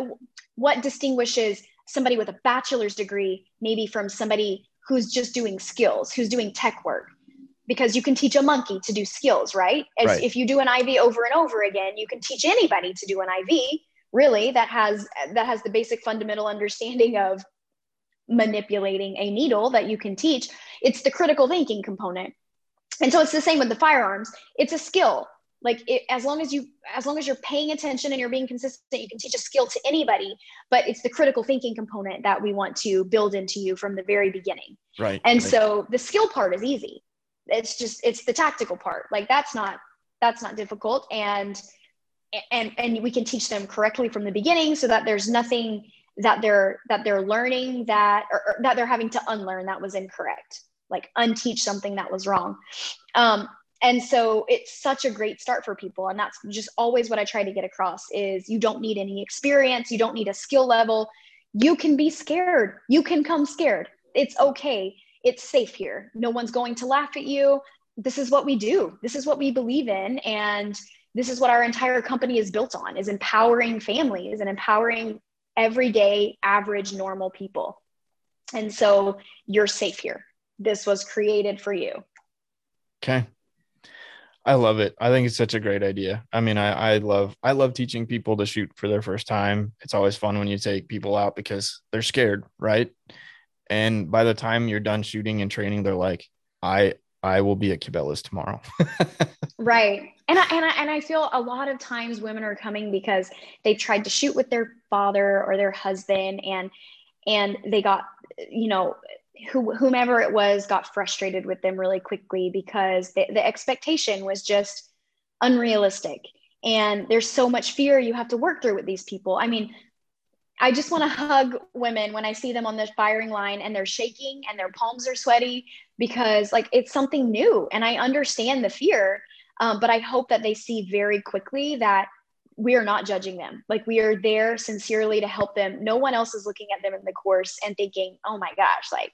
what distinguishes somebody with a bachelor's degree maybe from somebody who's just doing skills who's doing tech work. Because you can teach a monkey to do skills right, As, right. if you do an iv over and over again you can teach anybody to do an iv really that has that has the basic fundamental understanding of manipulating a needle that you can teach. It's the critical thinking component and so it's the same with the firearms. It's a skill. Like it, as long as you as long as you're paying attention and you're being consistent you can teach a skill to anybody but it's the critical thinking component that we want to build into you from the very beginning. Right and right. so the skill part is easy. It's just it's the tactical part. Like that's not that's not difficult. And and and we can teach them correctly from the beginning so that there's nothing that they're that they're learning that or, or, that they're having to unlearn that was incorrect like unteach something that was wrong. Um, and so it's such a great start for people. And that's just always what i try to get across is you don't need any experience. You don't need a skill level. You can be scared. You can come scared. It's okay. It's safe here. No one's going to laugh at you. This is what we do. This is what we believe in. And this is what our entire company is built on is empowering families and empowering everyday average normal people. And so you're safe here this was created for you okay I love it. I think it's such a great idea. I mean, I, I love I love teaching people to shoot for their first time. It's always fun when you take people out because they're scared, right? And by the time you're done shooting and training, they're like, I I will be at Cabela's tomorrow. [LAUGHS] right. And I, and I and I feel a lot of times women are coming because they tried to shoot with their father or their husband and and they got you know who, whomever it was got frustrated with them really quickly because the, the expectation was just unrealistic and there's so much fear you have to work through with these people i mean i just want to hug women when i see them on the firing line and they're shaking and their palms are sweaty because like it's something new and i understand the fear um, but i hope that they see very quickly that we are not judging them. Like we are there sincerely to help them. No one else is looking at them in the course and thinking, oh my gosh, like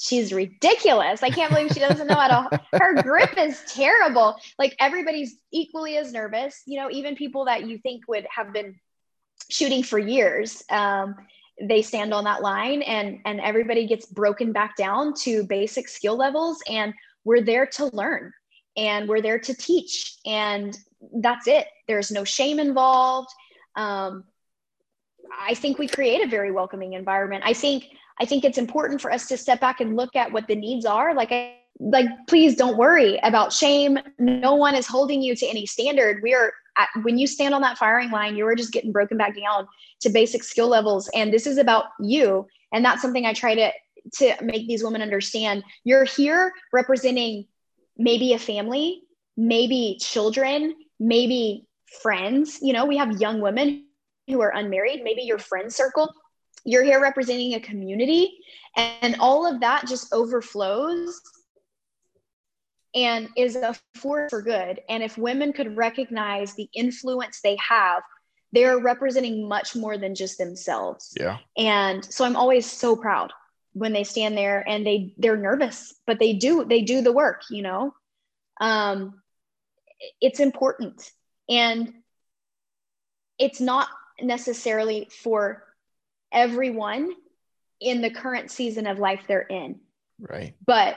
she's ridiculous. I can't believe she doesn't know how to. Her grip is terrible. Like everybody's equally as nervous. You know, even people that you think would have been shooting for years, um, they stand on that line, and and everybody gets broken back down to basic skill levels, and we're there to learn, and we're there to teach, and that's it. There's no shame involved. Um, I think we create a very welcoming environment. I think I think it's important for us to step back and look at what the needs are. Like, I, like please don't worry about shame. No one is holding you to any standard. We are at, when you stand on that firing line, you are just getting broken back down to basic skill levels, and this is about you. And that's something I try to to make these women understand. You're here representing maybe a family, maybe children, maybe friends. You know, we have young women who are unmarried, maybe your friend circle you're here representing a community and all of that just overflows and is a force for good. And if women could recognize the influence they have they're representing much more than just themselves. Yeah. And so i'm always so proud when they stand there and they they're nervous but they do they do the work you know? Um it's important. And it's not necessarily for everyone in the current season of life they're in. Right. But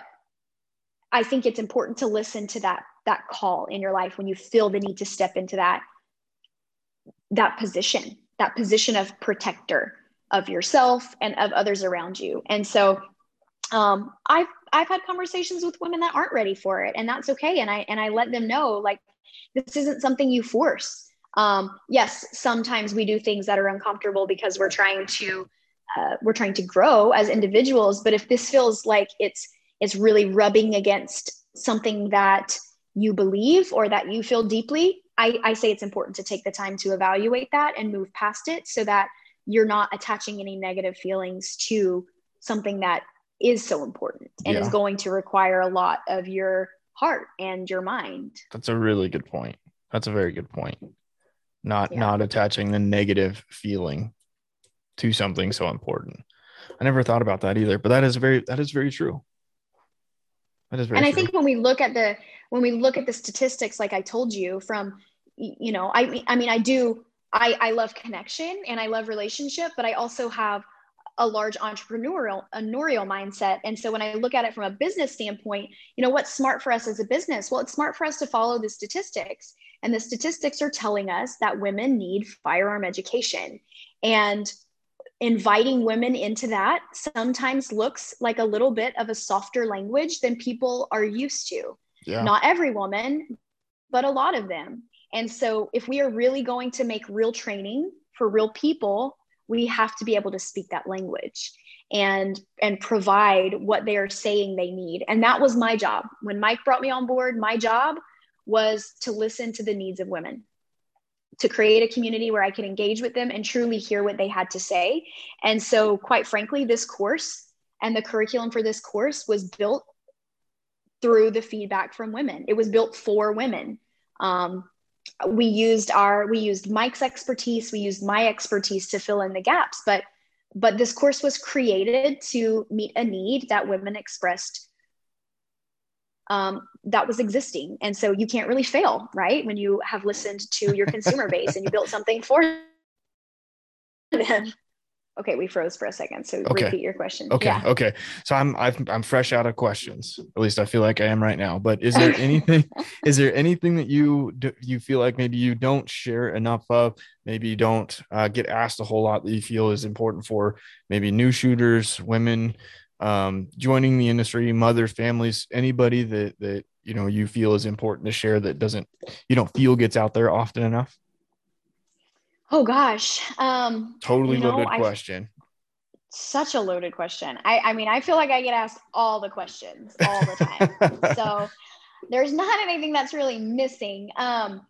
I think it's important to listen to that that call in your life when you feel the need to step into that that position, that position of protector of yourself and of others around you. And so um, I've I've had conversations with women that aren't ready for it, and that's okay. And I and I let them know like this isn't something you force um, yes sometimes we do things that are uncomfortable because we're trying to uh, we're trying to grow as individuals but if this feels like it's it's really rubbing against something that you believe or that you feel deeply I, I say it's important to take the time to evaluate that and move past it so that you're not attaching any negative feelings to something that is so important and yeah. is going to require a lot of your heart and your mind. That's a really good point. That's a very good point not yeah. not attaching the negative feeling to something so important. I never thought about that either, but that is very that is very true. That is very And I think when we look at the when we look at the statistics like I told you from you know, I I mean I do I I love connection and I love relationship, but I also have a large entrepreneurial entrepreneurial mindset and so when i look at it from a business standpoint you know what's smart for us as a business well it's smart for us to follow the statistics and the statistics are telling us that women need firearm education. And inviting women into that sometimes looks like a little bit of a softer language than people are used to. Yeah. Not every woman, but a lot of them. And so, if we are really going to make real training for real people, we have to be able to speak that language and and provide what they are saying they need. And that was my job. When Mike brought me on board, my job was to listen to the needs of women. to create a community where I could engage with them and truly hear what they had to say. And so, quite frankly, this course and the curriculum for this course was built through the feedback from women. It was built for women. Um, we used our we used Mike's expertise, we used my expertise to fill in the gaps, but but this course was created to meet a need that women expressed um, that was existing. And so you can't really fail, right? When you have listened to your consumer base and you built something for them. Okay, we froze for a second. So okay. repeat your question. Okay. Yeah. Okay. So I'm i am fresh out of questions. At least I feel like I am right now. But is there anything? [LAUGHS] is there anything that you do, you feel like maybe you don't share enough of? Maybe you don't uh, get asked a whole lot that you feel is important for maybe new shooters, women, um, joining the industry, mothers, families, anybody that that you know you feel is important to share that doesn't you don't feel gets out there often enough? Oh gosh. Um totally you know, loaded question. such a loaded question. I, I mean, I feel like I get asked all the questions all the time. [LAUGHS] so there's not anything that's really missing. Um,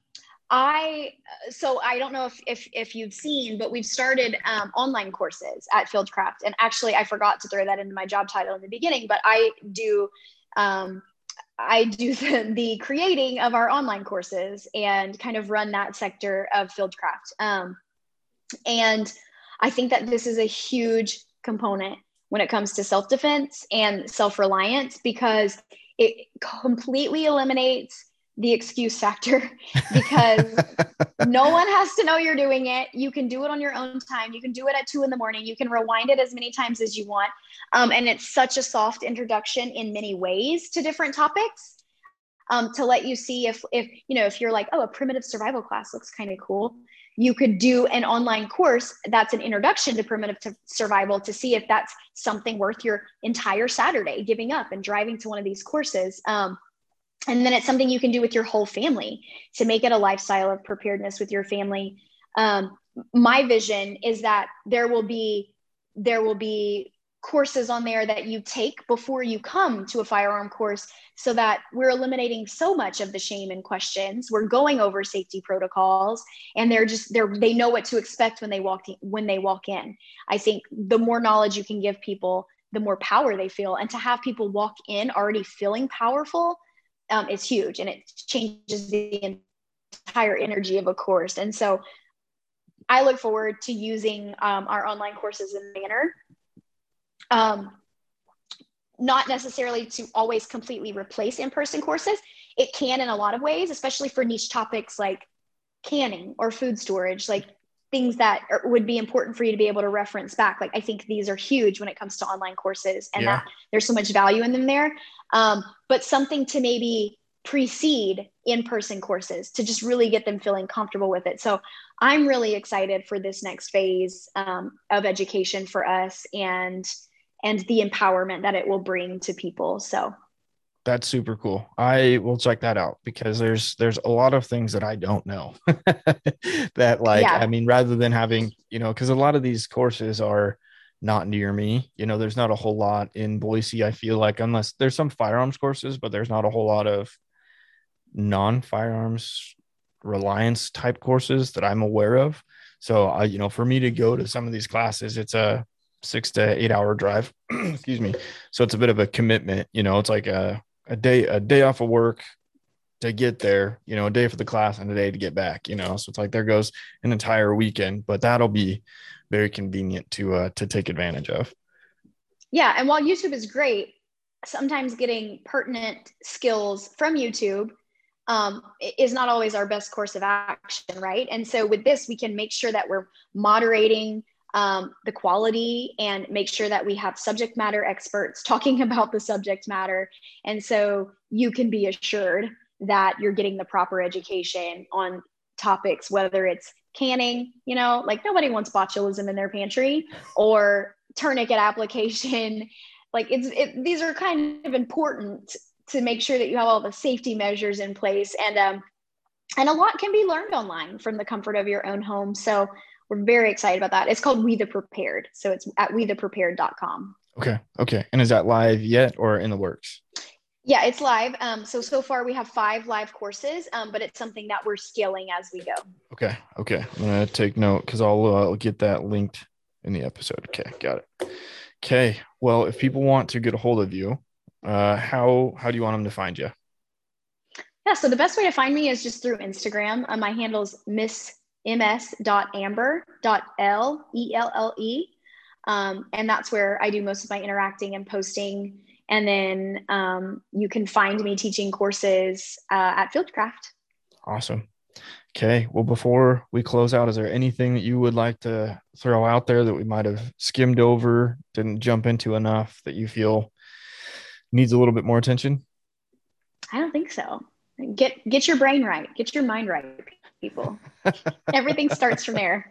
I so I don't know if if if you've seen, but we've started um, online courses at Fieldcraft, and actually I forgot to throw that into my job title in the beginning, but I do um, I do [LAUGHS] the, the, creating of our online courses and kind of run that sector of Fieldcraft, um, and I think that this is a huge component when it comes to self defense and self reliance because it completely eliminates the excuse factor [LAUGHS] because no [LAUGHS] one has to know you're doing it. You can do it on your own time. You can do it at two in the morning. You can rewind it as many times as you want. Um, and it's such a soft introduction in many ways to different topics um, to let you see if, if, you know, if you're like, oh, a primitive survival class looks kind of cool. You could do an online course that's an introduction to primitive to survival to see if that's something worth your entire Saturday giving up and driving to one of these courses. Um, and then it's something you can do with your whole family to make it a lifestyle of preparedness with your family. Um, my vision is that there will be there will be courses on there that you take before you come to a firearm course so that we're eliminating so much of the shame and questions. We're going over safety protocols and they're just they're they know what to expect when they walk in, when they walk in. I think the more knowledge you can give people the more power they feel. And to have people walk in already feeling powerful um, is huge and it changes the entire energy of a course. And so I look forward to using um, our online courses in manner. Um, not necessarily to always completely replace in-person courses. It can in a lot of ways, especially for niche topics like canning or food storage. Like things that are, would be important for you to be able to reference back. Like I think these are huge when it comes to online courses, and yeah. that there's so much value in them there. Um, but something to maybe precede in-person courses to just really get them feeling comfortable with it. So I'm really excited for this next phase um, of education for us and and the empowerment that it will bring to people. So that's super cool. I will check that out because there's there's a lot of things that I don't know. [LAUGHS] that like yeah. I mean rather than having, you know, cuz a lot of these courses are not near me. You know, there's not a whole lot in Boise I feel like unless there's some firearms courses, but there's not a whole lot of non-firearms reliance type courses that I'm aware of. So I you know, for me to go to some of these classes, it's a 6 to 8 hour drive. [CLEARS THROAT] Excuse me. So it's a bit of a commitment, you know, it's like a a day a day off of work to get there, you know, a day for the class and a day to get back, you know. So it's like there goes an entire weekend, but that'll be very convenient to uh to take advantage of. Yeah, and while YouTube is great, sometimes getting pertinent skills from YouTube um, is not always our best course of action, right? And so with this, we can make sure that we're moderating um, the quality and make sure that we have subject matter experts [LAUGHS] talking about the subject matter. And so you can be assured that you're getting the proper education on topics, whether it's canning, you know, like nobody wants botulism in their pantry or tourniquet application. [LAUGHS] Like it's, it, these are kind of important to make sure that you have all the safety measures in place. And, um, and a lot can be learned online from the comfort of your own home. So we're very excited about that. It's called We the Prepared. So it's at wetheprepared.com. Okay. Okay. And is that live yet or in the works? Yeah, it's live. Um, so so far we have five live courses, um, but it's something that we're scaling as we go. Okay, okay. I'm gonna take note because I'll uh, get that linked in the episode. Okay, got it. Okay. Well, if people want to get a hold of you, uh, how how do you want them to find you? Yeah, so the best way to find me is just through Instagram. Uh, my handle is miss ms.amber.l-e-l-l-e. Um, and that's where I do most of my interacting and posting. And then um, you can find me teaching courses uh, at Fieldcraft. Awesome. Okay. Well, before we close out, is there anything that you would like to throw out there that we might have skimmed over, didn't jump into enough that you feel needs a little bit more attention? I don't think so. Get get your brain right. Get your mind right, people. [LAUGHS] Everything starts from there.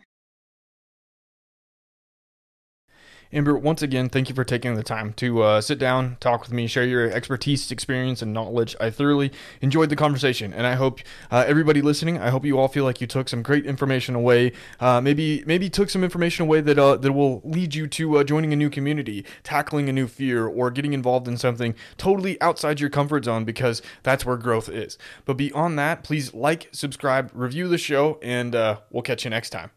Amber, once again, thank you for taking the time to uh, sit down, talk with me, share your expertise, experience, and knowledge. I thoroughly enjoyed the conversation, and I hope uh, everybody listening, I hope you all feel like you took some great information away. Uh, maybe maybe took some information away that uh, that will lead you to uh, joining a new community, tackling a new fear, or getting involved in something totally outside your comfort zone because that's where growth is. But beyond that, please like, subscribe, review the show, and uh, we'll catch you next time.